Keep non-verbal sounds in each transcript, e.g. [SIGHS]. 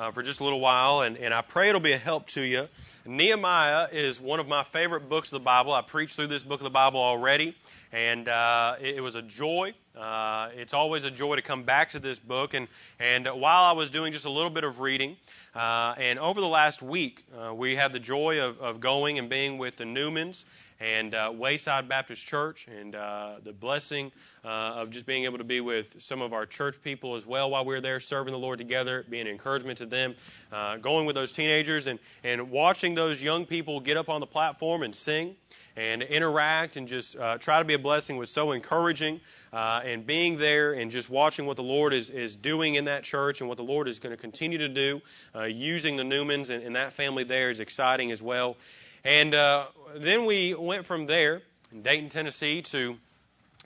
uh, for just a little while, and, and I pray it'll be a help to you. Nehemiah is one of my favorite books of the Bible. I preached through this book of the Bible already, and uh, it, it was a joy. Uh, it's always a joy to come back to this book. And, and while I was doing just a little bit of reading, uh, and over the last week, uh, we had the joy of, of going and being with the Newmans and uh, Wayside Baptist Church, and uh, the blessing uh, of just being able to be with some of our church people as well while we are there serving the Lord together, being an encouragement to them, uh, going with those teenagers and, and watching those young people get up on the platform and sing and interact and just uh, try to be a blessing was so encouraging. Uh, and being there and just watching what the Lord is, is doing in that church and what the Lord is going to continue to do, uh, using the Newmans and, and that family there is exciting as well. And uh, then we went from there in Dayton, Tennessee, to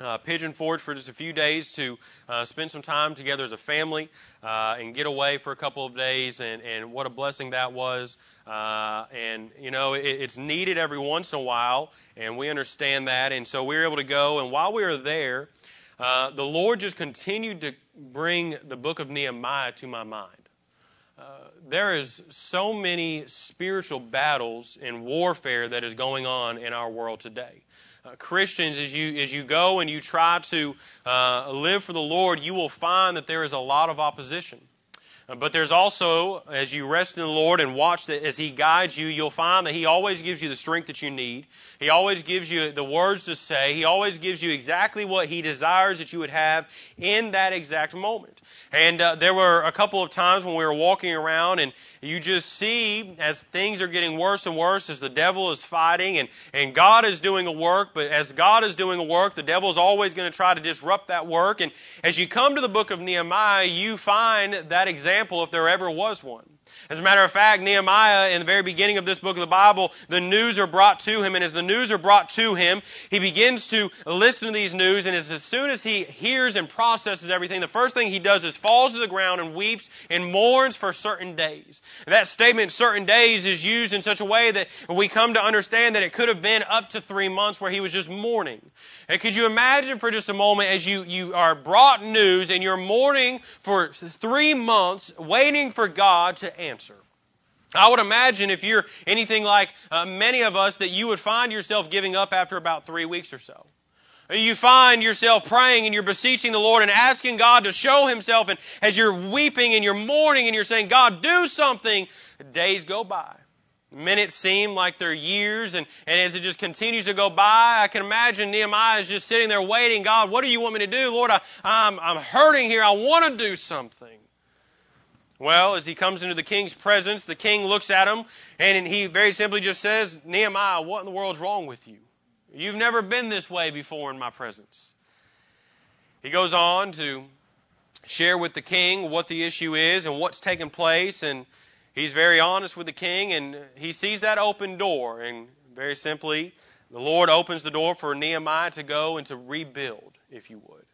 uh, Pigeon Forge for just a few days to uh, spend some time together as a family uh, and get away for a couple of days. And, and what a blessing that was. Uh, and, you know, it, it's needed every once in a while, and we understand that. And so we were able to go. And while we were there, uh, the Lord just continued to bring the book of Nehemiah to my mind. Uh, there is so many spiritual battles and warfare that is going on in our world today. Uh, Christians, as you as you go and you try to uh, live for the Lord, you will find that there is a lot of opposition. But there's also, as you rest in the Lord and watch that as He guides you, you'll find that He always gives you the strength that you need. He always gives you the words to say. He always gives you exactly what He desires that you would have in that exact moment. And uh, there were a couple of times when we were walking around and you just see as things are getting worse and worse, as the devil is fighting and, and God is doing a work, but as God is doing a work, the devil is always going to try to disrupt that work. And as you come to the book of Nehemiah, you find that example if there ever was one. As a matter of fact, Nehemiah, in the very beginning of this book of the Bible, the news are brought to him, and as the news are brought to him, he begins to listen to these news, and as, as soon as he hears and processes everything, the first thing he does is falls to the ground and weeps and mourns for certain days. that statement, certain days, is used in such a way that we come to understand that it could have been up to three months where he was just mourning. And could you imagine for just a moment as you, you are brought news and you're mourning for three months, waiting for God to answer? I would imagine if you're anything like uh, many of us that you would find yourself giving up after about three weeks or so. You find yourself praying and you're beseeching the Lord and asking God to show Himself. And as you're weeping and you're mourning and you're saying, God, do something, days go by. Minutes seem like they're years, and, and as it just continues to go by, I can imagine Nehemiah is just sitting there waiting. God, what do you want me to do? Lord, I, I'm, I'm hurting here. I want to do something. Well, as he comes into the king's presence, the king looks at him, and he very simply just says, Nehemiah, what in the world's wrong with you? You've never been this way before in my presence. He goes on to share with the king what the issue is and what's taken place, and he's very honest with the king, and he sees that open door, and very simply, the Lord opens the door for Nehemiah to go and to rebuild, if you would.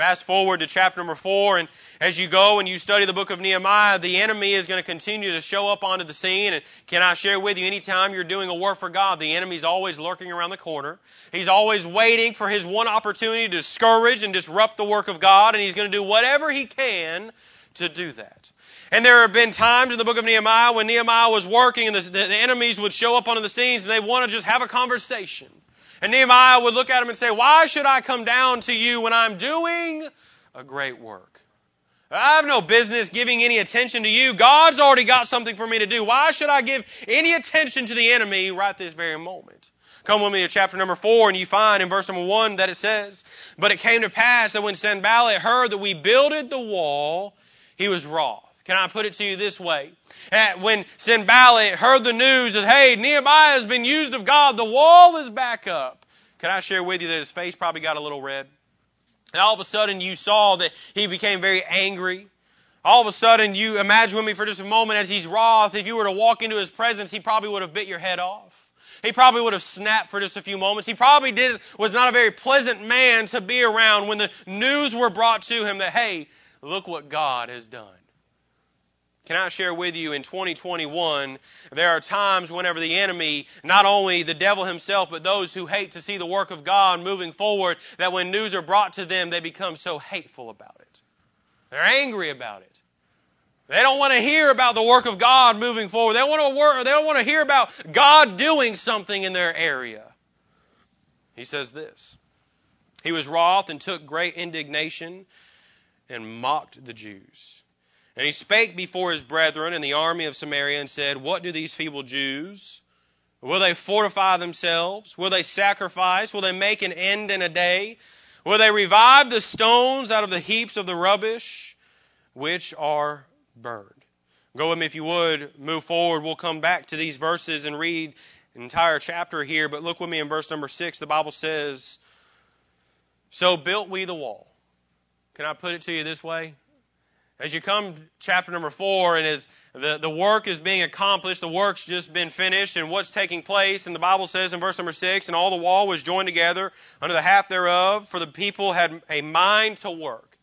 Fast forward to chapter number four, and as you go and you study the book of Nehemiah, the enemy is going to continue to show up onto the scene. And can I share with you, anytime you're doing a work for God, the enemy's always lurking around the corner. He's always waiting for his one opportunity to discourage and disrupt the work of God, and he's going to do whatever he can to do that. And there have been times in the book of Nehemiah when Nehemiah was working and the, the, the enemies would show up onto the scenes and they want to just have a conversation. And Nehemiah would look at him and say, Why should I come down to you when I'm doing a great work? I have no business giving any attention to you. God's already got something for me to do. Why should I give any attention to the enemy right this very moment? Come with me to chapter number four, and you find in verse number one that it says, But it came to pass that when Sanballat heard that we builded the wall, he was wroth. Can I put it to you this way? When Sanballat heard the news that, hey, Nehemiah has been used of God, the wall is back up. Can I share with you that his face probably got a little red? And all of a sudden you saw that he became very angry. All of a sudden you imagine with me for just a moment as he's wroth, if you were to walk into his presence, he probably would have bit your head off. He probably would have snapped for just a few moments. He probably did, was not a very pleasant man to be around when the news were brought to him that, hey, look what God has done. Can I share with you in 2021, there are times whenever the enemy, not only the devil himself, but those who hate to see the work of God moving forward, that when news are brought to them, they become so hateful about it. They're angry about it. They don't want to hear about the work of God moving forward. They want to work, they don't want to hear about God doing something in their area. He says this. He was wroth and took great indignation and mocked the Jews. And he spake before his brethren in the army of Samaria and said, What do these feeble Jews? Will they fortify themselves? Will they sacrifice? Will they make an end in a day? Will they revive the stones out of the heaps of the rubbish which are burned? Go with me if you would. Move forward. We'll come back to these verses and read an entire chapter here. But look with me in verse number six. The Bible says, So built we the wall. Can I put it to you this way? As you come chapter number four, and as the, the work is being accomplished, the work's just been finished, and what's taking place, and the Bible says in verse number six, and all the wall was joined together under the half thereof, for the people had a mind to work.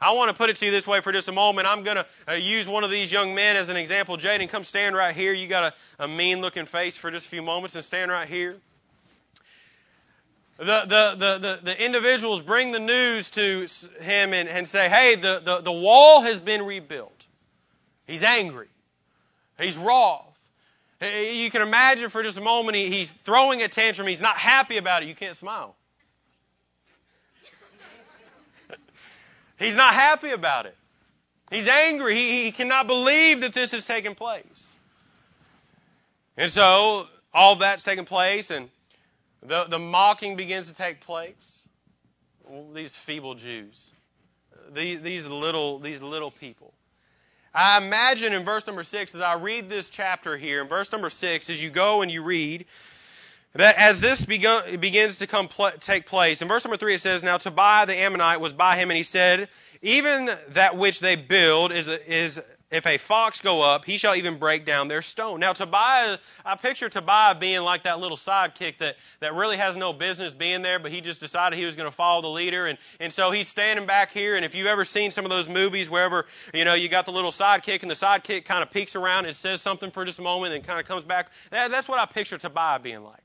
I want to put it to you this way for just a moment. I'm going to uh, use one of these young men as an example. Jaden, come stand right here. You got a, a mean looking face for just a few moments and stand right here. The, the, the, the, the individuals bring the news to him and, and say, hey, the, the, the wall has been rebuilt. He's angry. He's wroth. You can imagine for just a moment he, he's throwing a tantrum. He's not happy about it. You can't smile. [LAUGHS] He's not happy about it. He's angry. He, he cannot believe that this has taken place. And so all that's taken place, and the, the mocking begins to take place. These feeble Jews, these, these little these little people. I imagine in verse number six, as I read this chapter here, in verse number six, as you go and you read, that as this begins to come pl- take place, in verse number three it says, Now Tobiah the Ammonite was by him, and he said, Even that which they build is, is if a fox go up, he shall even break down their stone. Now Tobiah, I picture Tobiah being like that little sidekick that, that really has no business being there, but he just decided he was going to follow the leader. And, and so he's standing back here. And if you've ever seen some of those movies wherever, you know, you got the little sidekick and the sidekick kind of peeks around and says something for just a moment and kind of comes back. That, that's what I picture Tobiah being like.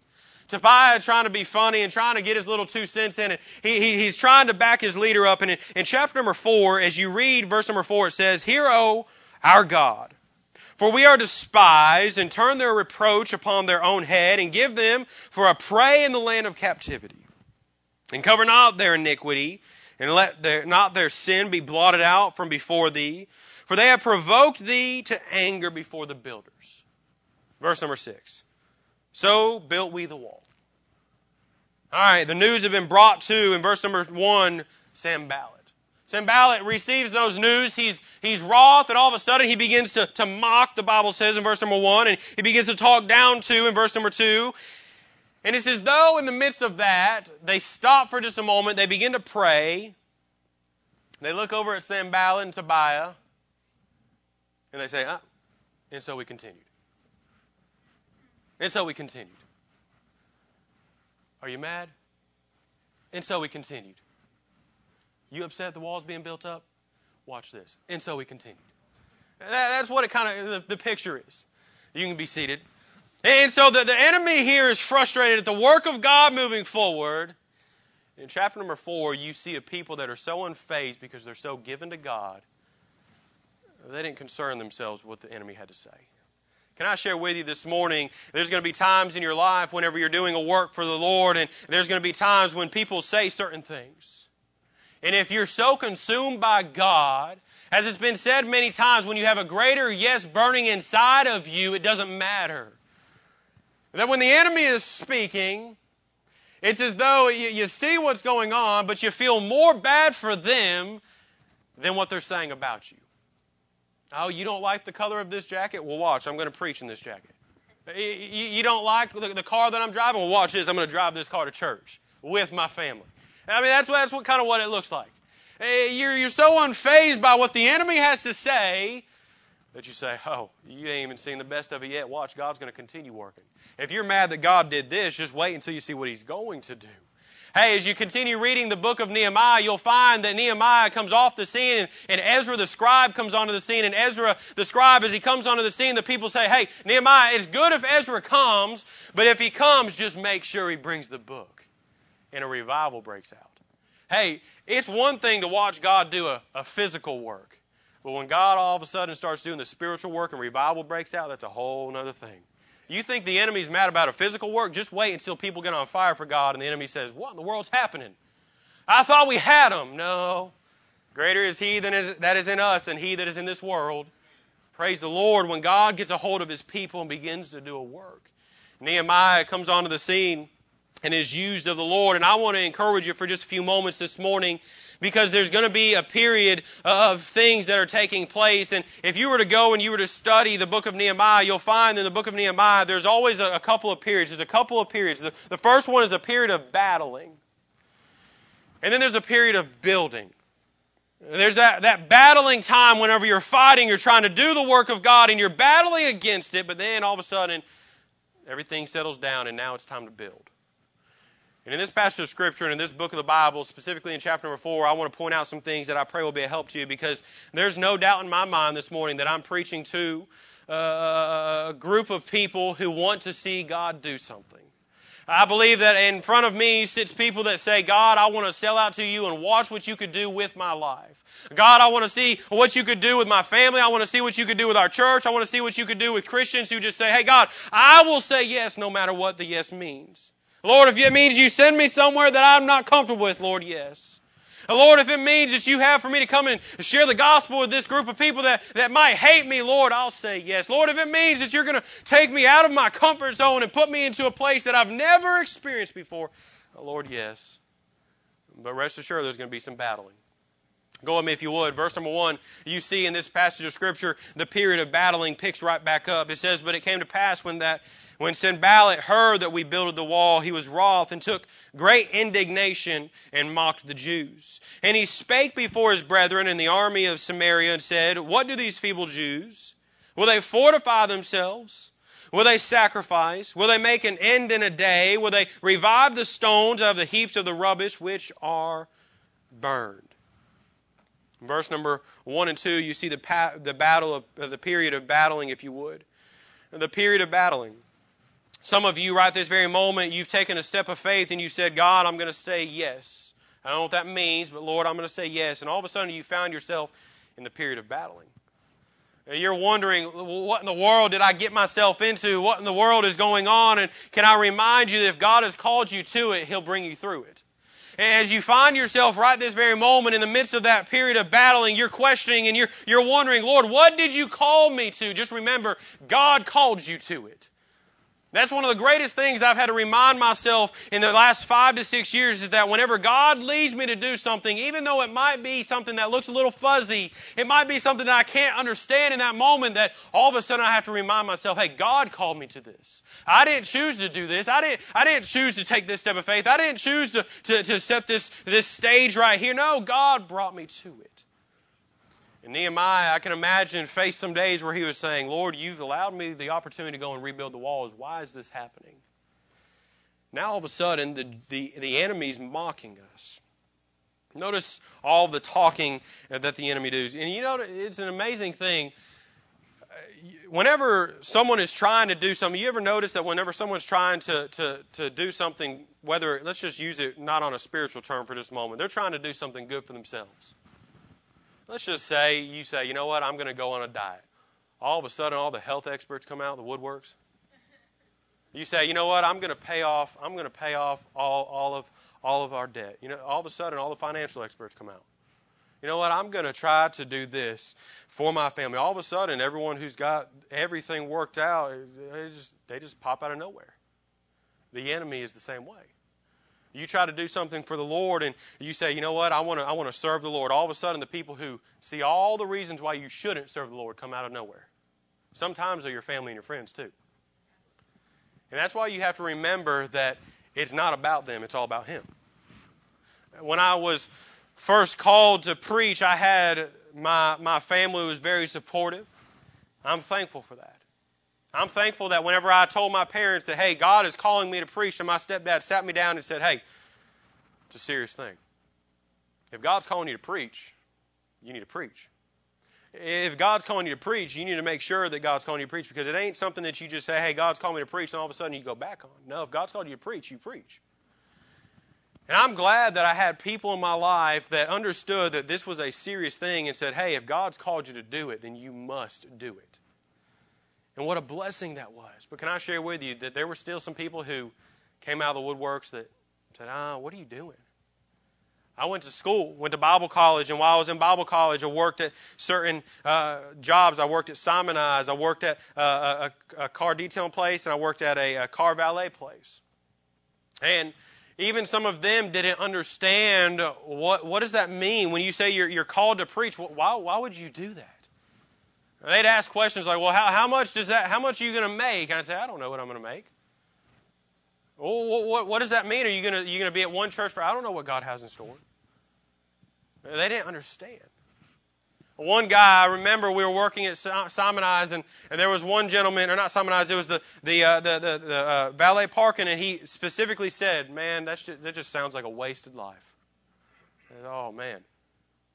Tobiah trying to be funny and trying to get his little two cents in. And he, he, he's trying to back his leader up. And in, in chapter number four, as you read verse number four, it says, Hear, O our God. For we are despised and turn their reproach upon their own head and give them for a prey in the land of captivity. And cover not their iniquity and let their, not their sin be blotted out from before thee. For they have provoked thee to anger before the builders. Verse number six. So built we the wall. All right, the news had been brought to, in verse number one, Sanballat. Sanballat receives those news. He's, he's wroth, and all of a sudden he begins to, to mock, the Bible says in verse number one, and he begins to talk down to in verse number two. And it's as though in the midst of that, they stop for just a moment, they begin to pray. They look over at Sanballat and Tobiah, and they say, ah, and so we continued. And so we continued. Are you mad? And so we continued. You upset the walls being built up? Watch this. And so we continued. That's what it kind of, the, the picture is. You can be seated. And so the, the enemy here is frustrated at the work of God moving forward. In chapter number four, you see a people that are so unfazed because they're so given to God, they didn't concern themselves with what the enemy had to say. Can I share with you this morning? There's going to be times in your life whenever you're doing a work for the Lord, and there's going to be times when people say certain things. And if you're so consumed by God, as it's been said many times, when you have a greater yes burning inside of you, it doesn't matter. That when the enemy is speaking, it's as though you, you see what's going on, but you feel more bad for them than what they're saying about you. Oh, you don't like the color of this jacket? Well, watch. I'm going to preach in this jacket. You don't like the car that I'm driving? Well, watch this. I'm going to drive this car to church with my family. I mean, that's, what, that's what kind of what it looks like. Eh, you're, you're so unfazed by what the enemy has to say that you say, oh, you ain't even seen the best of it yet. Watch, God's going to continue working. If you're mad that God did this, just wait until you see what He's going to do. Hey, as you continue reading the book of Nehemiah, you'll find that Nehemiah comes off the scene and, and, Ezra the scribe comes onto the scene. And Ezra the scribe, as he comes onto the scene, the people say, Hey, Nehemiah, it's good if Ezra comes, but if he comes, just make sure he brings the book and a revival breaks out. Hey, it's one thing to watch God do a, a physical work. But when God all of a sudden starts doing the spiritual work and revival breaks out, that's a whole other thing. You think the enemy's mad about a physical work? Just wait until people get on fire for God and the enemy says, What in the world's happening? I thought we had them. No. Greater is he is, that is in us than he that is in this world. Praise the Lord when God gets a hold of his people and begins to do a work. Nehemiah comes onto the scene and is used of the Lord. And I want to encourage you for just a few moments this morning because there's going to be a period of things that are taking place. And if you were to go and you were to study the book of Nehemiah, you'll find in the book of Nehemiah there's always a, a couple of periods. There's a couple of periods. The, the first one is a period of battling. And then there's a period of building. There's that, that battling time whenever you're fighting, you're trying to do the work of God and you're battling against it, but then all of a sudden everything settles down and now it's time to build. And in this passage of Scripture and in this book of the Bible, specifically in chapter number four, I want to point out some things that I pray will be a help to you because there's no doubt in my mind this morning that I'm preaching to uh, a group of people who want to see God do something. I believe that in front of me sits people that say, God, I want to sell out to you and watch what you could do with my life. God, I want to see what you could do with my family. I want to see what you could do with our church. I want to see what you could do with Christians who just say, hey, God, I will say yes no matter what the yes means. Lord, if it means you send me somewhere that I'm not comfortable with, Lord, yes. Lord, if it means that you have for me to come and share the gospel with this group of people that, that might hate me, Lord, I'll say yes. Lord, if it means that you're going to take me out of my comfort zone and put me into a place that I've never experienced before, Lord, yes. But rest assured, there's going to be some battling. Go with me if you would. Verse number one, you see in this passage of Scripture, the period of battling picks right back up. It says, But it came to pass when that when Sanballat heard that we builded the wall, he was wroth and took great indignation and mocked the Jews. And he spake before his brethren in the army of Samaria and said, What do these feeble Jews? Will they fortify themselves? Will they sacrifice? Will they make an end in a day? Will they revive the stones out of the heaps of the rubbish which are burned? verse number 1 and 2, you see the, pa- the battle of uh, the period of battling, if you would. The period of battling. Some of you, right this very moment, you've taken a step of faith and you said, God, I'm going to say yes. I don't know what that means, but Lord, I'm going to say yes. And all of a sudden, you found yourself in the period of battling. And you're wondering, what in the world did I get myself into? What in the world is going on? And can I remind you that if God has called you to it, He'll bring you through it. As you find yourself right this very moment in the midst of that period of battling, you're questioning and you're, you're wondering, Lord, what did you call me to? Just remember, God called you to it. That's one of the greatest things I've had to remind myself in the last five to six years is that whenever God leads me to do something, even though it might be something that looks a little fuzzy, it might be something that I can't understand in that moment, that all of a sudden I have to remind myself, hey, God called me to this. I didn't choose to do this. I didn't, I didn't choose to take this step of faith. I didn't choose to, to, to set this, this stage right here. No, God brought me to it. And Nehemiah, I can imagine, faced some days where he was saying, Lord, you've allowed me the opportunity to go and rebuild the walls. Why is this happening? Now all of a sudden, the, the, the enemy's mocking us. Notice all the talking that the enemy does. And you know, it's an amazing thing. Whenever someone is trying to do something, you ever notice that whenever someone's trying to, to, to do something, whether, let's just use it not on a spiritual term for this moment, they're trying to do something good for themselves. Let's just say you say, you know what, I'm going to go on a diet. All of a sudden, all the health experts come out, the woodworks. You say, you know what, I'm going to pay off. I'm going to pay off all, all of all of our debt. You know, all of a sudden, all the financial experts come out. You know what? I'm going to try to do this for my family. All of a sudden, everyone who's got everything worked out, they just they just pop out of nowhere. The enemy is the same way. You try to do something for the Lord and you say, you know what, I want to I want to serve the Lord. All of a sudden the people who see all the reasons why you shouldn't serve the Lord come out of nowhere. Sometimes they're your family and your friends too. And that's why you have to remember that it's not about them, it's all about Him. When I was first called to preach, I had my, my family was very supportive. I'm thankful for that. I'm thankful that whenever I told my parents that, hey, God is calling me to preach, and my stepdad sat me down and said, hey, it's a serious thing. If God's calling you to preach, you need to preach. If God's calling you to preach, you need to make sure that God's calling you to preach because it ain't something that you just say, hey, God's calling me to preach, and all of a sudden you go back on. No, if God's called you to preach, you preach. And I'm glad that I had people in my life that understood that this was a serious thing and said, hey, if God's called you to do it, then you must do it. And what a blessing that was. But can I share with you that there were still some people who came out of the woodworks that said, ah, what are you doing? I went to school, went to Bible college, and while I was in Bible college, I worked at certain uh, jobs. I worked at Simoniz, I worked at uh, a, a, car detailing place, and I worked at a, a car valet place. And even some of them didn't understand what what does that mean when you say you're, you're called to preach. Why why would you do that? They'd ask questions like, "Well, how, how much does that? How much are you going to make?" And I say, "I don't know what I'm going to make." Well, what, what, what does that mean? Are you going to be at one church for? I don't know what God has in store. They didn't understand. One guy, I remember we were working at Simoniz, and, and there was one gentleman, or not Simoniz, it was the the uh, the, the, the uh, valet parking, and he specifically said, "Man, that's just, that just sounds like a wasted life." Oh man,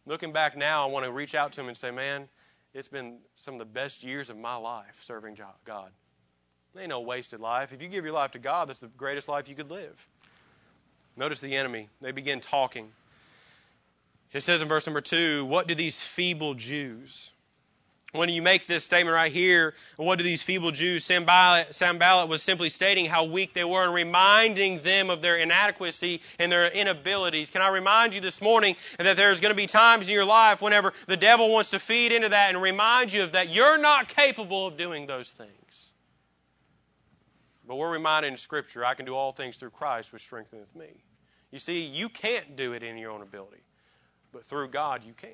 looking back now, I want to reach out to him and say, "Man, it's been some of the best years of my life serving God. There ain't no wasted life. If you give your life to God, that's the greatest life you could live." Notice the enemy. They begin talking. It says in verse number two, What do these feeble Jews? When you make this statement right here, what do these feeble Jews? Sanballat was simply stating how weak they were and reminding them of their inadequacy and their inabilities. Can I remind you this morning that there's going to be times in your life whenever the devil wants to feed into that and remind you of that you're not capable of doing those things. But we're reminded in Scripture, I can do all things through Christ which strengtheneth me. You see, you can't do it in your own ability but through God you can.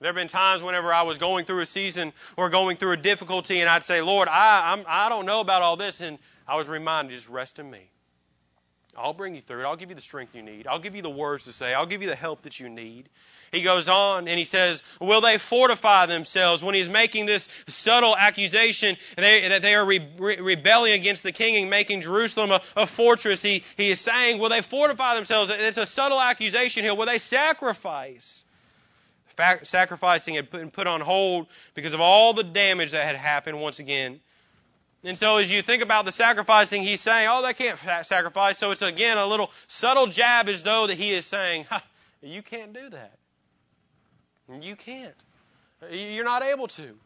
There have been times whenever I was going through a season or going through a difficulty, and I'd say, Lord, I, I'm, I don't know about all this. And I was reminded, just rest in me. I'll bring you through it. I'll give you the strength you need. I'll give you the words to say. I'll give you the help that you need. He goes on and he says, Will they fortify themselves? When he's making this subtle accusation they, that they are re- re- rebelling against the king and making Jerusalem a, a fortress, he, he is saying, Will they fortify themselves? It's a subtle accusation here. Will they sacrifice? Sacrificing had been put on hold because of all the damage that had happened once again. And so, as you think about the sacrificing, he's saying, "Oh, they can't sacrifice." So it's again a little subtle jab, as though that he is saying, "You can't do that. You can't. You're not able to."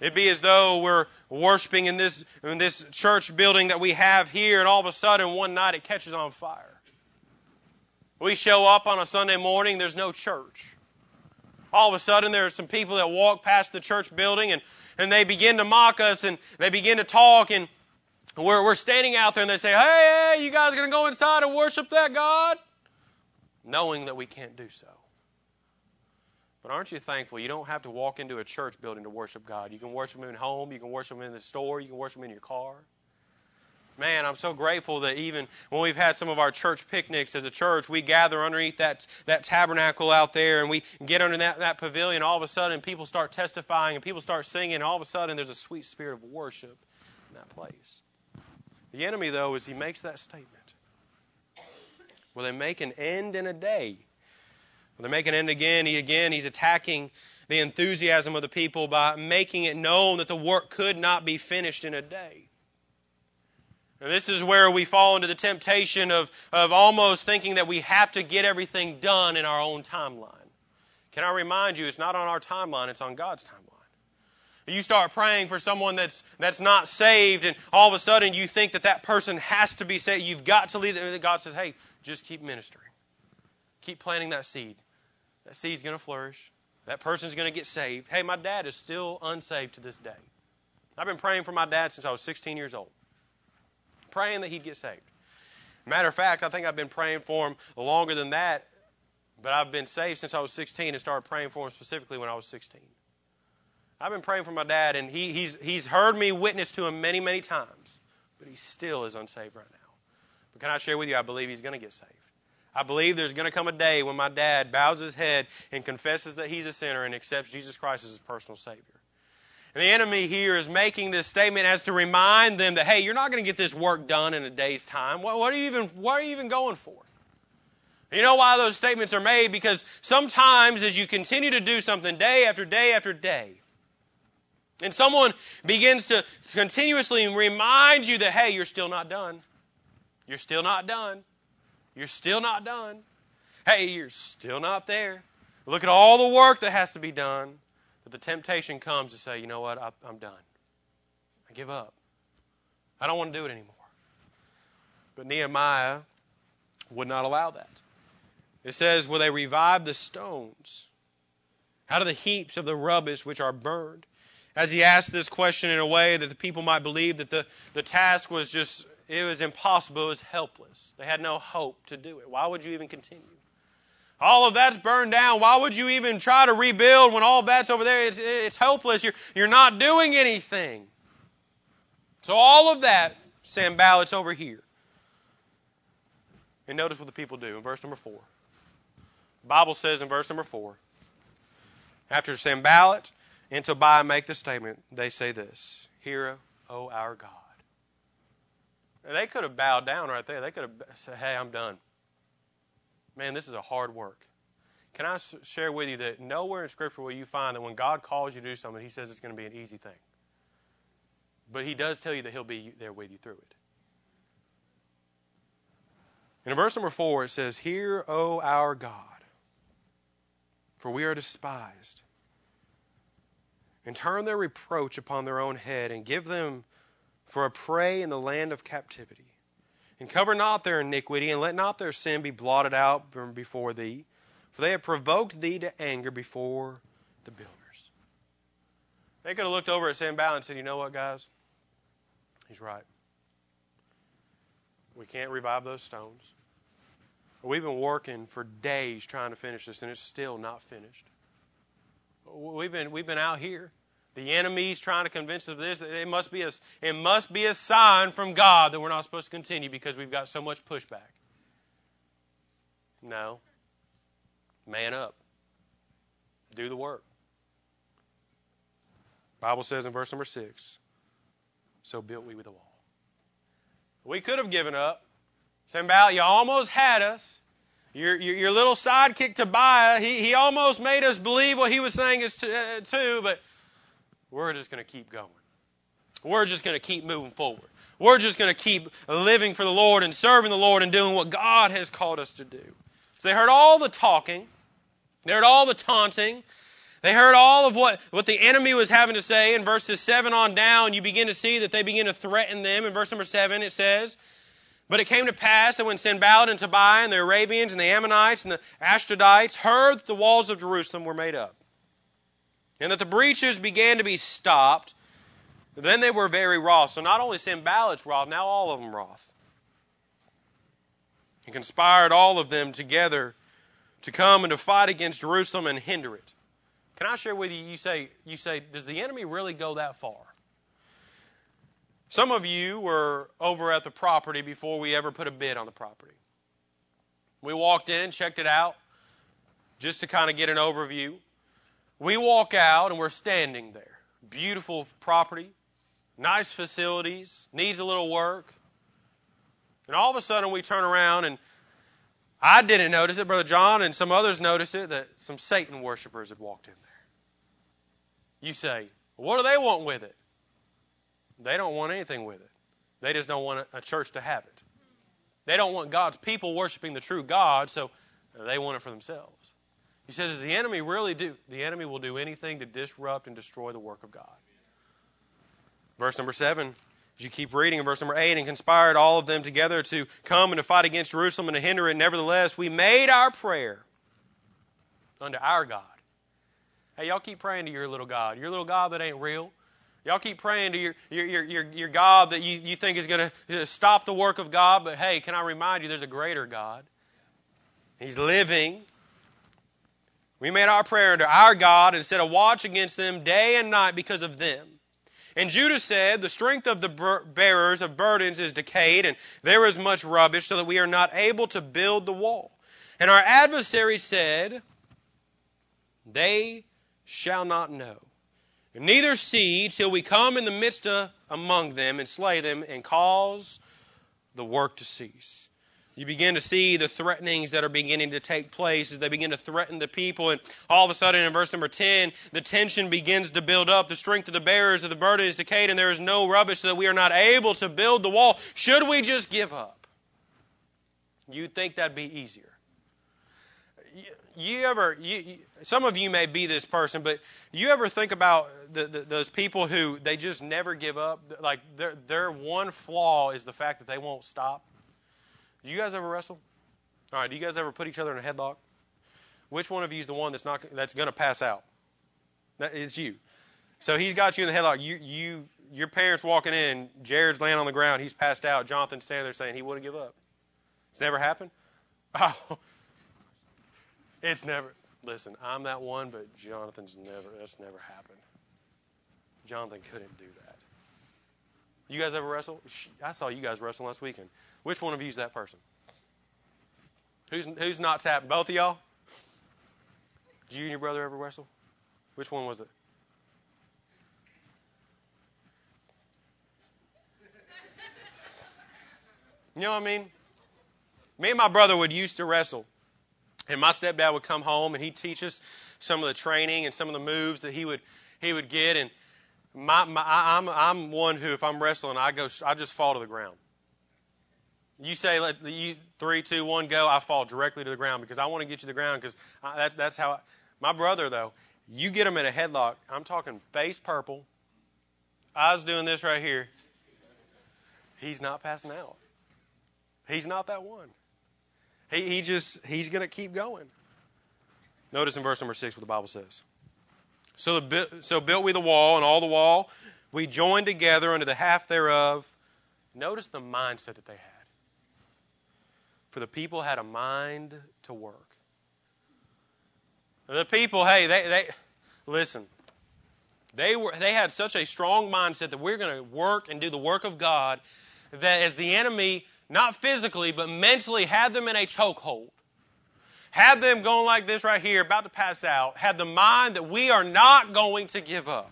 It'd be as though we're worshiping in this in this church building that we have here, and all of a sudden one night it catches on fire. We show up on a Sunday morning, there's no church. All of a sudden, there are some people that walk past the church building and and they begin to mock us and they begin to talk and we're, we're standing out there and they say, hey, hey, you guys going to go inside and worship that God? Knowing that we can't do so. But aren't you thankful you don't have to walk into a church building to worship God? You can worship Him at home, you can worship Him in the store, you can worship Him in your car man, I'm so grateful that even when we've had some of our church picnics as a church, we gather underneath that, that tabernacle out there and we get under that, that pavilion. All of a sudden, people start testifying and people start singing, and all of a sudden, there's a sweet spirit of worship in that place. The enemy, though, is he makes that statement. Will they make an end in a day? Will they make an end again? He again, he's attacking the enthusiasm of the people by making it known that the work could not be finished in a day. And this is where we fall into the temptation of, of almost thinking that we have to get everything done in our own timeline. Can I remind you, it's not on our timeline, it's on God's timeline. You start praying for someone that's, that's not saved, and all of a sudden you think that that person has to be saved. You've got to leave. God says, hey, just keep ministering. Keep planting that seed. That seed's going to flourish. That person's going to get saved. Hey, my dad is still unsaved to this day. I've been praying for my dad since I was 16 years old praying that he'd get saved. Matter of fact, I think I've been praying for him longer than that, but I've been saved since I was 16 and started praying for him specifically when I was 16. I've been praying for my dad, and he, he's, he's heard me witness to him many, many times, but he still is unsaved right now. But can I share with you, I believe he's going to get saved. I believe there's going to come a day when my dad bows his head and confesses that he's a sinner and accepts Jesus Christ as his personal Savior. And the enemy here is making this statement as to remind them that, hey, you're not going to get this work done in a day's time. What, what, are you even, what are you even going for? You know why those statements are made? Because sometimes as you continue to do something day after day after day, and someone begins to continuously remind you that, hey, you're still not done. You're still not done. You're still not done. Hey, you're still not there. Look at all the work that has to be done. But the temptation comes to say, you know what, I, I'm done. I give up. I don't want to do it anymore. But Nehemiah would not allow that. It says, Will they revive the stones out of the heaps of the rubbish which are burned? As he asked this question in a way that the people might believe that the, the task was just, it was impossible, it was helpless. They had no hope to do it. Why would you even continue? All of that's burned down. Why would you even try to rebuild when all that's over there? It's, it's helpless. You're, you're not doing anything. So all of that, Sanballat's over here. And notice what the people do in verse number 4. The Bible says in verse number 4, after Sanballat and Tobiah make the statement, they say this Hear, O our God. They could have bowed down right there. They could have said, Hey, I'm done. Man, this is a hard work. Can I share with you that nowhere in Scripture will you find that when God calls you to do something, He says it's going to be an easy thing. But He does tell you that He'll be there with you through it. In verse number four, it says, Hear, O our God, for we are despised. And turn their reproach upon their own head, and give them for a prey in the land of captivity. And cover not their iniquity, and let not their sin be blotted out from before thee, for they have provoked thee to anger before the builders. They could have looked over at Sanballat and said, You know what, guys? He's right. We can't revive those stones. We've been working for days trying to finish this, and it's still not finished. We've been we've been out here. The enemy's trying to convince us of this. It must be a it must be a sign from God that we're not supposed to continue because we've got so much pushback. No. Man up. Do the work. Bible says in verse number six, so built we with a wall. We could have given up. Sanballat, you almost had us. Your, your, your, little sidekick Tobiah, he, he almost made us believe what he was saying is to, uh, too, but we're just going to keep going. We're just going to keep moving forward. We're just going to keep living for the Lord and serving the Lord and doing what God has called us to do. So they heard all the talking, they heard all the taunting, they heard all of what, what the enemy was having to say. In verses 7 on down, you begin to see that they begin to threaten them. In verse number 7, it says, But it came to pass that when Sanballat and Tobiah and the Arabians and the Ammonites and the Ashdodites heard that the walls of Jerusalem were made up, and that the breaches began to be stopped, then they were very wroth. So not only Sanballat's wroth, now all of them wroth. And conspired all of them together to come and to fight against Jerusalem and hinder it. Can I share with you? You say, you say, does the enemy really go that far? Some of you were over at the property before we ever put a bid on the property. We walked in, checked it out, just to kind of get an overview. We walk out and we're standing there. Beautiful property, nice facilities, needs a little work. And all of a sudden we turn around and I didn't notice it, Brother John and some others noticed it, that some Satan worshippers had walked in there. You say, what do they want with it? They don't want anything with it. They just don't want a church to have it. They don't want God's people worshiping the true God, so they want it for themselves. He says, does the enemy really do? The enemy will do anything to disrupt and destroy the work of God. Verse number seven, as you keep reading in verse number eight, and conspired all of them together to come and to fight against Jerusalem and to hinder it. Nevertheless, we made our prayer unto our God Hey, y'all keep praying to your little God. Your little God that ain't real. Y'all keep praying to your, your, your, your, God that you, you think is going to uh, stop the work of God, but hey, can I remind you there's a greater God? He's living. We made our prayer to our God and set a watch against them day and night because of them. And Judah said, The strength of the bearers of burdens is decayed, and there is much rubbish, so that we are not able to build the wall. And our adversary said, They shall not know, neither see till we come in the midst of among them and slay them and cause the work to cease. You begin to see the threatenings that are beginning to take place as they begin to threaten the people. And all of a sudden, in verse number 10, the tension begins to build up. The strength of the bearers of the burden is decayed, and there is no rubbish, so that we are not able to build the wall. Should we just give up? You'd think that'd be easier. You, you ever, you, you, some of you may be this person, but you ever think about the, the, those people who they just never give up? Like their their one flaw is the fact that they won't stop. Do you guys ever wrestle? All right. Do you guys ever put each other in a headlock? Which one of you is the one that's not that's going to pass out? That is you. So he's got you in the headlock. You you your parents walking in. Jared's laying on the ground. He's passed out. Jonathan's standing there saying he wouldn't give up. It's never happened. [LAUGHS] Oh, it's never. Listen, I'm that one, but Jonathan's never. That's never happened. Jonathan couldn't do that. You guys ever wrestle? I saw you guys wrestle last weekend. Which one of you is that person? Who's who's not tapped? Both of y'all? Did you and your brother ever wrestle? Which one was it? You know what I mean? Me and my brother would used to wrestle. And my stepdad would come home and he'd teach us some of the training and some of the moves that he would he would get. And my, my I'm I'm one who if I'm wrestling I go I just fall to the ground. You say let you three two one go I fall directly to the ground because I want to get you to the ground because that's that's how I, my brother though you get him in a headlock I'm talking face purple I was doing this right here he's not passing out he's not that one he, he just, he's to keep going. Notice in verse number 6 what the Bible says. So, the, so built we the wall, and all the wall we joined together under the half thereof. Notice the mindset that they had. For the people had a mind to work. The people, hey, they, they listen. They were they had such a strong mindset that we're going to work and do the work of God that as the enemy not physically, but mentally had them in a chokehold. Had them going like this right here, about to pass out. Had the mind that we are not going to give up.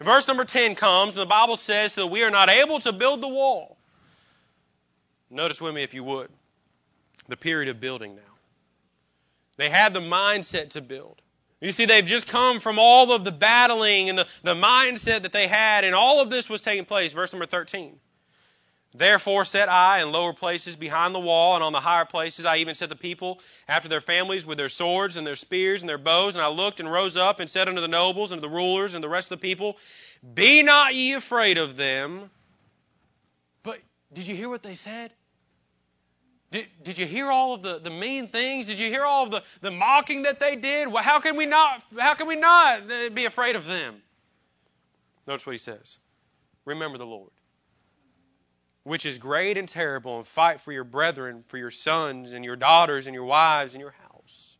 verse number 10 comes, and the Bible says that we are not able to build the wall. Notice with me, if you would, the period of building now. They had the mindset to build. You see, they've just come from all of the battling and the, the mindset that they had, and all of this was taking place. Verse number 13. Therefore set I in lower places behind the wall, and on the higher places I even set the people after their families with their swords and their spears and their bows. And I looked and rose up and said unto the nobles and the rulers and the rest of the people, Be not ye afraid of them. But did you hear what they said? Did, did you hear all of the, the mean things? Did you hear all of the, the mocking that they did? Well, how can we not how can we not uh, be afraid of them? Notice what he says. Remember the Lord which is great and terrible, and fight for your brethren, for your sons and your daughters and your wives and your house.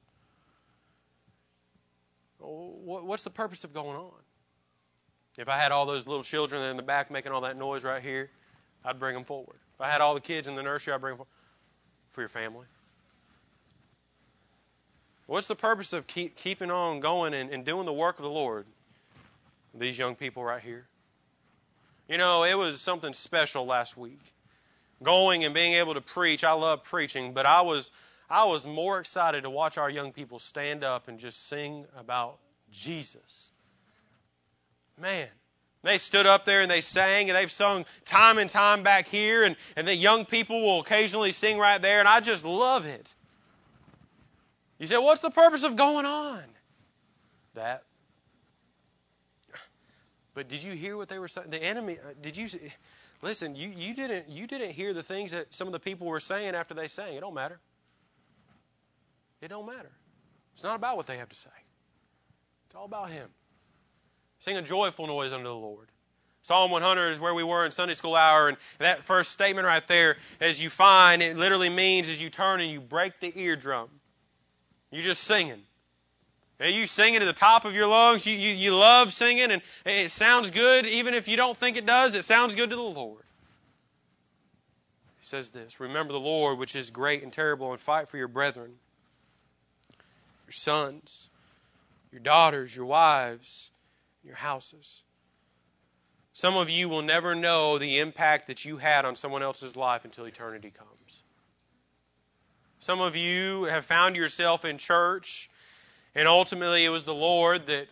What's the purpose of going on? If I had all those little children in the back making all that noise right here, I'd bring them forward. If I had all the kids in the nursery, I'd bring them forward. For your family. What's the purpose of keep, keeping on going and, and doing the work of the Lord? These young people right here. You know, it was something special last week. Going and being able to preach. I love preaching, but I was I was more excited to watch our young people stand up and just sing about Jesus. Man, they stood up there and they sang, and they've sung time and time back here, and, and the young people will occasionally sing right there, and I just love it. You say, what's the purpose of going on? That but did you hear what they were saying? The enemy, uh, did you listen? You, you didn't you didn't hear the things that some of the people were saying after they sang. It don't matter. It don't matter. It's not about what they have to say. It's all about Him. Sing a joyful noise unto the Lord. Psalm 100 is where we were in Sunday school hour, and that first statement right there, as you find, it literally means as you turn and you break the eardrum. You're just singing. You sing it at the top of your lungs. You, you, you love singing, and it sounds good, even if you don't think it does. It sounds good to the Lord. He says this Remember the Lord, which is great and terrible, and fight for your brethren, your sons, your daughters, your wives, your houses. Some of you will never know the impact that you had on someone else's life until eternity comes. Some of you have found yourself in church and ultimately, it was the Lord that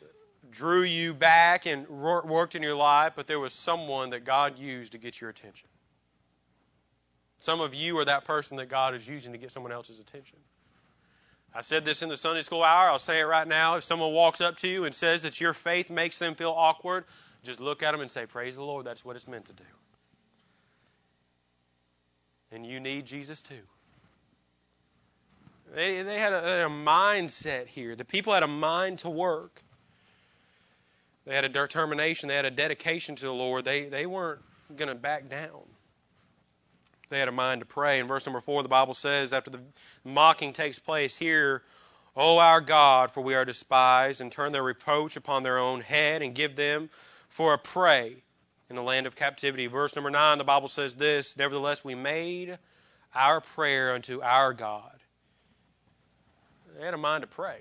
drew you back and worked in your life, but there was someone that God used to get your attention. Some of you are that person that God is using to get someone else's attention. I said this in the Sunday school hour. I'll say it right now. If someone walks up to you and says that your faith makes them feel awkward, just look at them and say, Praise the Lord. That's what it's meant to do. And you need Jesus too. They, they had, a, had a mindset hear. The people had a mind to work. They had a determination. They had a dedication to the Lord. They, they weren't going to back down. They had a mind to pray. In verse number four, the Bible says, after the mocking takes place, here, O our God, for we are despised, and turn their reproach upon their own head, and give them for a prey in the land of captivity. Verse number nine, the Bible says this Nevertheless, we made our prayer unto our God. They had a mind to pray.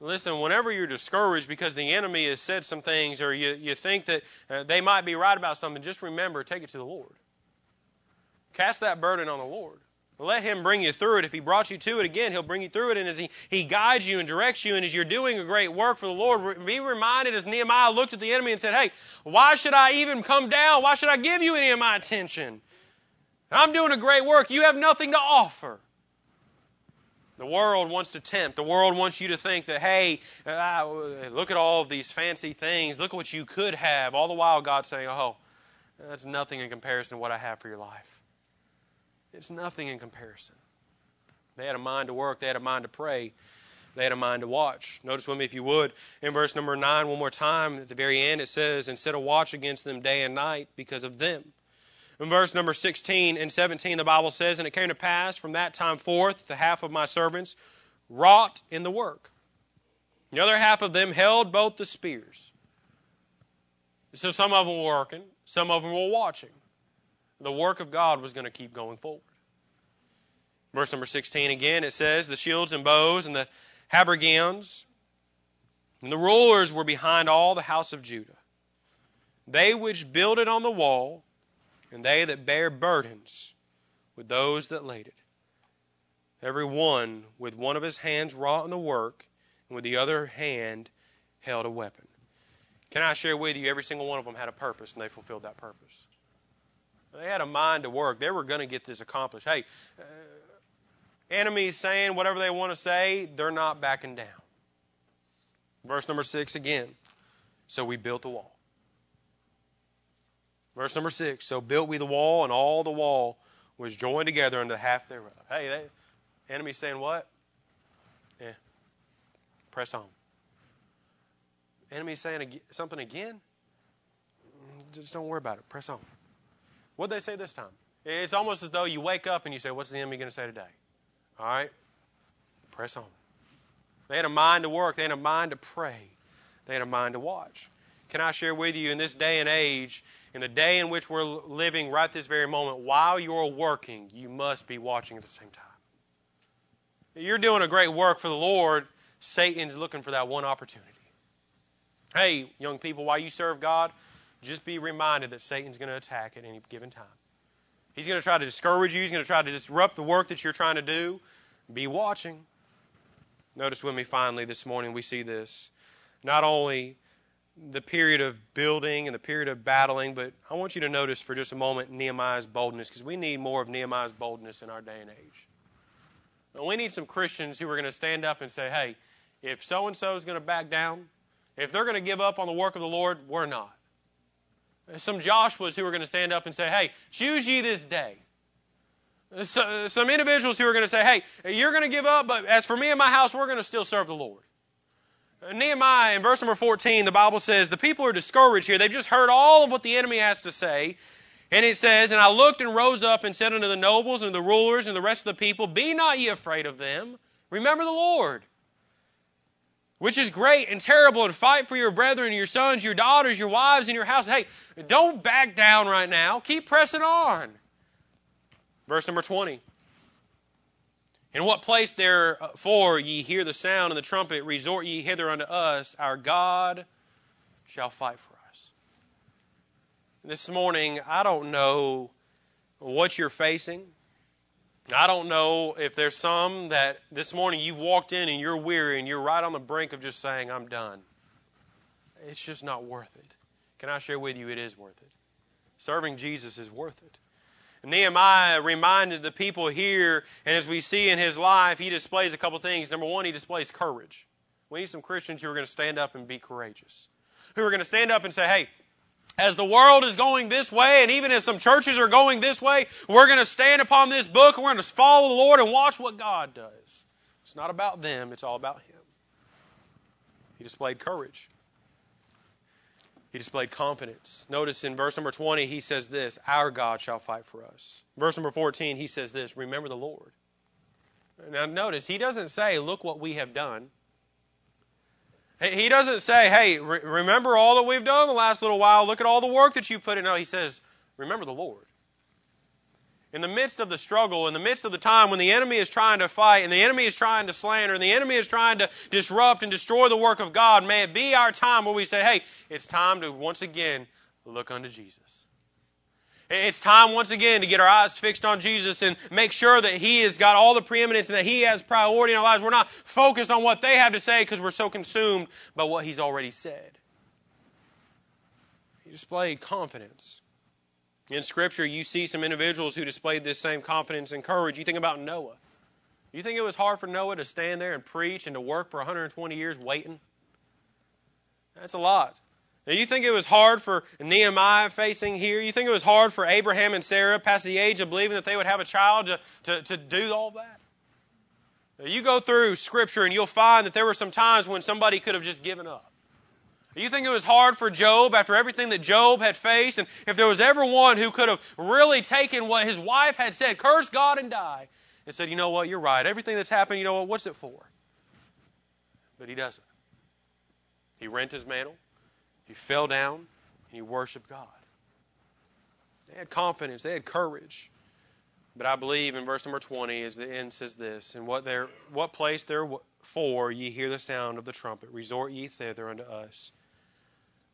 Listen, whenever you're discouraged because the enemy has said some things or you, you think that uh, they might be right about something, just remember, take it to the Lord. Cast that burden on the Lord. Let Him bring you through it. If He brought you to it again, He'll bring you through it. And as He, he guides you and directs you, and as you're doing a great work for the Lord, be reminded as Nehemiah looked at the enemy and said, Hey, why should I even come down? Why should I give you any of my attention? I'm doing a great work. You have nothing to offer. The world wants to tempt. The world wants you to think that, hey, uh, look at all of these fancy things. Look at what you could have. All the while, God's saying, oh, that's nothing in comparison to what I have for your life. It's nothing in comparison. They had a mind to work. They had a mind to pray. They had a mind to watch. Notice with me, if you would, in verse number 9, one more time, at the very end, it says, Instead of watch against them day and night because of them. In verse number 16 and 17, the Bible says, And it came to pass from that time forth, the half of my servants wrought in the work. The other half of them held both the spears. So some of them were working, some of them were watching. The work of God was going to keep going forward. Verse number 16 again, it says, The shields and bows and the habergeons and the rulers were behind all the house of Judah. They which builded on the wall and they that bear burdens with those that laid it. Every one with one of his hands wrought in the work, and with the other hand held a weapon. Can I share with you, every single one of them had a purpose, and they fulfilled that purpose. They had a mind to work. They were going to get this accomplished. Hey, uh, enemies saying whatever they want to say, they're not backing down. Verse number six again. So we built the wall. Verse number six. So built we the wall, and all the wall was joined together unto half thereof. Hey, they, enemy saying what? Yeah. Press on. Enemy saying something again? Mm, just don't worry about it. Press on. What'd they say this time? It's almost as though you wake up and you say, What's the enemy going to say today? All right? Press on. They had a mind to work. They had a mind to pray. They had a mind to watch. Can I share with you in this day and age, in the day in which we're living right this very moment, while you're working, you must be watching at the same time. You're doing a great work for the Lord. Satan's looking for that one opportunity. Hey, young people, while you serve God, just be reminded that Satan's going to attack at any given time. He's going to try to discourage you. He's going to try to disrupt the work that you're trying to do. Be watching. Notice with me finally this morning we see this. Not only the period of building and the period of battling, but I want you to notice for just a moment Nehemiah's boldness because we need more of Nehemiah's boldness in our day and age. we need some Christians who are going to stand up and say, hey, if so and so is going to back down, if they're going to give up on the work of the Lord, we're not. Some Joshuas who are going to stand up and say, hey, choose ye this day. some individuals who are going to say, hey, you're going to give up, but as for me and my house, we're going to still serve the Lord. Uh, Nehemiah, in verse number 14, the Bible says, the people are discouraged here. They've just heard all of what the enemy has to say. And it says, And I looked and rose up and said unto the nobles and the rulers and the rest of the people, Be not ye afraid of them. Remember the Lord, which is great and terrible, and fight for your brethren, your sons, your daughters, your wives, and your house. Hey, don't back down right now. Keep pressing on. Verse number 20. In what place therefore ye hear the sound of the trumpet, resort ye hither unto us, our God shall fight for us. This morning, I don't know what you're facing. I don't know if there's some that this morning you've walked in and you're weary and you're right on the brink of just saying, I'm done. It's just not worth it. Can I share with you, it is worth it. Serving Jesus is worth it. Nehemiah reminded the people here, and as we see in his life, he displays a couple things. Number one, he displays courage. We need some Christians who are going to stand up and be courageous, who are going to stand up and say, hey, as the world is going this way, and even as some churches are going this way, we're going to stand upon this book and we're going to follow the Lord and watch what God does. It's not about them, it's all about Him. He displayed courage. He displayed confidence. Notice in verse number 20, he says this Our God shall fight for us. Verse number 14, he says this Remember the Lord. Now, notice, he doesn't say, Look what we have done. He doesn't say, Hey, remember all that we've done the last little while. Look at all the work that you put in. No, he says, Remember the Lord in the midst of the struggle, in the midst of the time when the enemy is trying to fight and the enemy is trying to slander and the enemy is trying to disrupt and destroy the work of God, may it be our time where we say, hey, it's time to once again look unto Jesus. It's time once again to get our eyes fixed on Jesus and make sure that He has got all the preeminence and that He has priority in our lives. We're not focused on what they have to say because we're so consumed by what He's already said. He displayed confidence. In Scripture, you see some individuals who displayed this same confidence and courage. You think about Noah. You think it was hard for Noah to stand there and preach and to work for 120 years waiting? That's a lot. Now, you think it was hard for Nehemiah facing here? You think it was hard for Abraham and Sarah past the age of believing that they would have a child to, to, to do all that? Now, you go through Scripture and you'll find that there were some times when somebody could have just given up. You think it was hard for Job after everything that Job had faced? And if there was ever one who could have really taken what his wife had said, curse God and die, and said, you know what, you're right. Everything that's happened, you know what, what's it for? But he doesn't. He rent his mantle, he fell down, and he worshiped God. They had confidence, they had courage. But I believe in verse number 20, as the end says this, In what, there, what place therefore ye hear the sound of the trumpet, resort ye thither unto us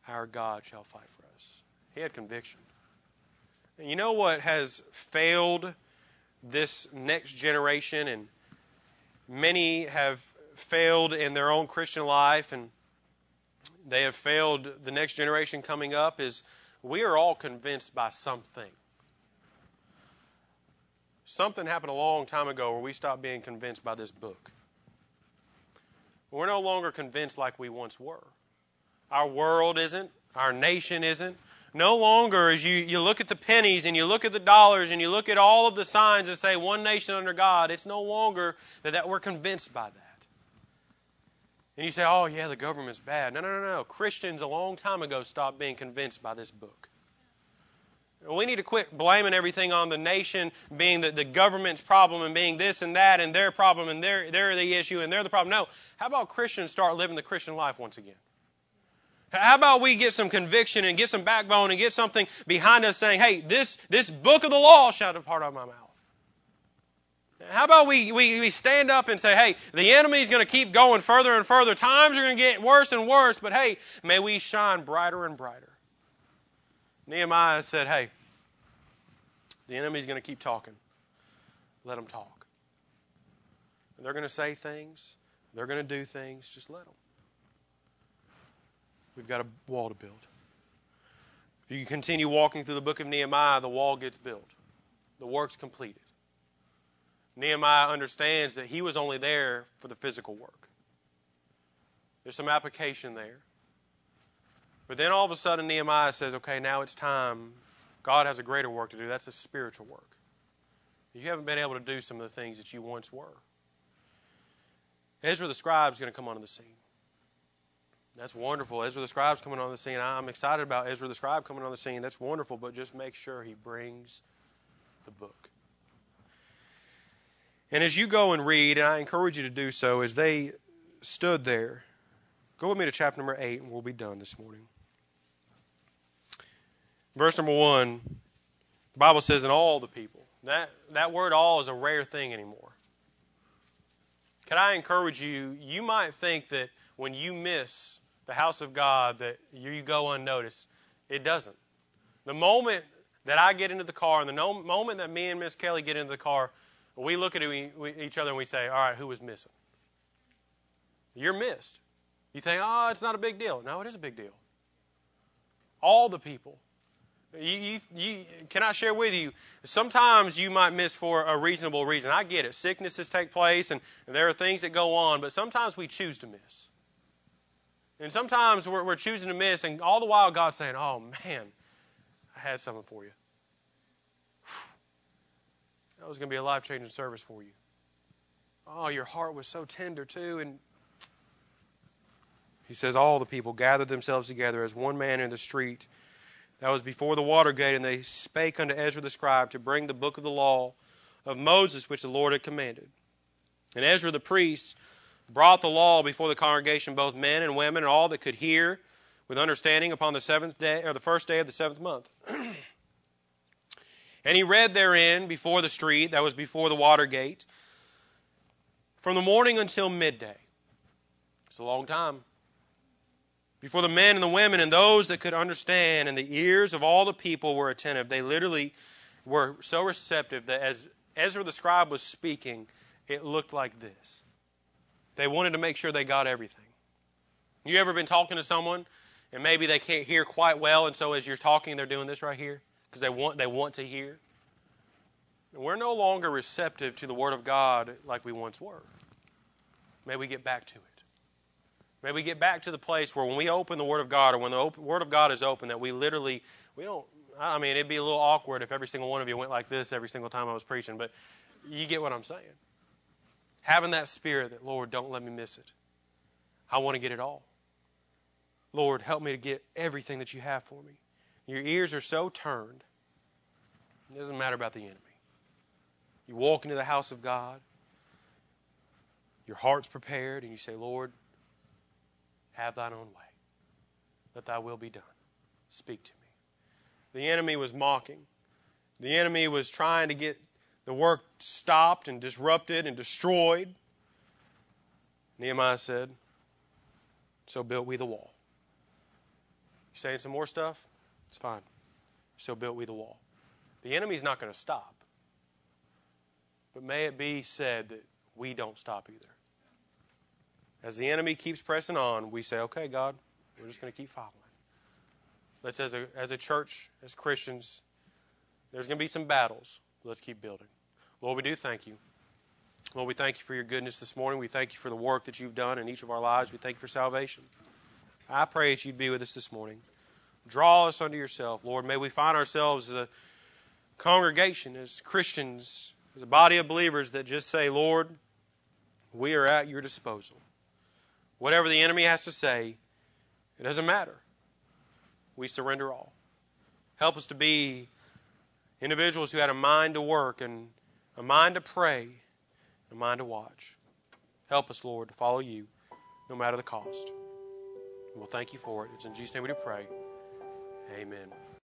our God shall fight for us. He had conviction. And you know what has failed this next generation, and many have failed in their own Christian life, and they have failed the next generation coming up, is we are all convinced by something. Something happened a long time ago where we stopped being convinced by this book. We're no longer convinced like we once were. Our world isn't. Our nation isn't. No longer as you, you look at the pennies and you look at the dollars and you look at all of the signs that say one nation under God, it's no longer that, that we're convinced by that. And you say, oh, yeah, the government's bad. No, no, no, no. Christians a long time ago stopped being convinced by this book. We need to quit blaming everything on the nation being the, the government's problem and being this and that and their problem and they're, they're the issue and they're the problem. No. How about Christians start living the Christian life once again? How about we get some conviction and get some backbone and get something behind us saying, hey, this, this book of the law shall depart out of my mouth. How about we, we, we stand up and say, hey, the enemy is going to keep going further and further. Times are going to get worse and worse, but hey, may we shine brighter and brighter. Nehemiah said, hey, the enemy is going to keep talking. Let them talk. They're going to say things. They're going to do things. Just let them. We've got a wall to build. If you continue walking through the book of Nehemiah, the wall gets built, the work's completed. Nehemiah understands that he was only there for the physical work. There's some application there. But then all of a sudden, Nehemiah says, okay, now it's time. God has a greater work to do. That's the spiritual work. You haven't been able to do some of the things that you once were. Ezra the scribe is going to come onto the scene. That's wonderful. Ezra the scribe's coming on the scene. I'm excited about Ezra the scribe coming on the scene. That's wonderful, but just make sure he brings the book. And as you go and read, and I encourage you to do so, as they stood there, go with me to chapter number 8, and we'll be done this morning. Verse number 1, the Bible says, "In all the people. That, that word all is a rare thing anymore. Can I encourage you? You might think that when you miss the house of God that you go unnoticed. It doesn't. The moment that I get into the car and the no, moment that me and Miss Kelly get into the car, we look at each other and we say, all right, who was missing? You're missed. You think, oh, it's not a big deal. No, it is a big deal. All the people. You, you, you, can I share with you? Sometimes you might miss for a reasonable reason. I get it. Sicknesses take place, and, and there are things that go on, but sometimes we choose to miss. And sometimes we're, we're choosing to miss, and all the while God's saying, "Oh man, I had something for you. [SIGHS] That was going to be a life changing service for you. Oh, your heart was so tender too, and he says, All the people gathered themselves together as one man in the street that was before the water gate, and they spake unto Ezra the scribe to bring the book of the law of Moses, which the Lord had commanded. And Ezra the priest brought the law before the congregation, both men and women, and all that could hear with understanding upon the seventh day, or the first day of the seventh month. [CLEARS THROAT] and he read therein before the street that was before the water gate, from the morning until midday. It's a long time before the men and the women and those that could understand, and the ears of all the people were attentive. They literally were so receptive that as Ezra the scribe was speaking, it looked like this. They wanted to make sure they got everything. You ever been talking to someone and maybe they can't hear quite well, and so as you're talking, they're doing this right here because they want they want to hear. We're no longer receptive to the Word of God like we once were. May we get back to it. May we get back to the place where when we open the Word of God or when the Word of God is open, that we literally, we don't, I mean, it'd be a little awkward if every single one of you went like this every single time I was preaching, but you get what I'm saying. Having that spirit that, Lord, don't let me miss it. I want to get it all. Lord, help me to get everything that you have for me. Your ears are so turned. It doesn't matter about the enemy. You walk into the house of God, your heart's prepared, and you say, Lord, have thine own way. Let thy will be done. Speak to me. The enemy was mocking. The enemy was trying to get the work stopped and disrupted and destroyed. Nehemiah said, So built we the wall. You saying some more stuff? It's fine. So built we the wall. The enemy's not going to stop. But may it be said that we don't stop either. As the enemy keeps pressing on, we say, okay, God, we're just going to keep following. Let's, as a, as a church, as Christians, there's going to be some battles. Let's keep building. Lord, we do thank you. Lord, we thank you for your goodness this morning. We thank you for the work that you've done in each of our lives. We thank you for salvation. I pray that you'd be with us this morning. Draw us unto yourself, Lord. May we find ourselves as a congregation, as Christians, as a body of believers that just say, Lord, we are at your disposal. Whatever the enemy has to say, it doesn't matter. We surrender all. Help us to be individuals who had a mind to work and a mind to pray, a mind to watch. Help us, Lord, to follow you no matter the cost. We'll thank you for it. It's in Jesus' name we do pray. Amen.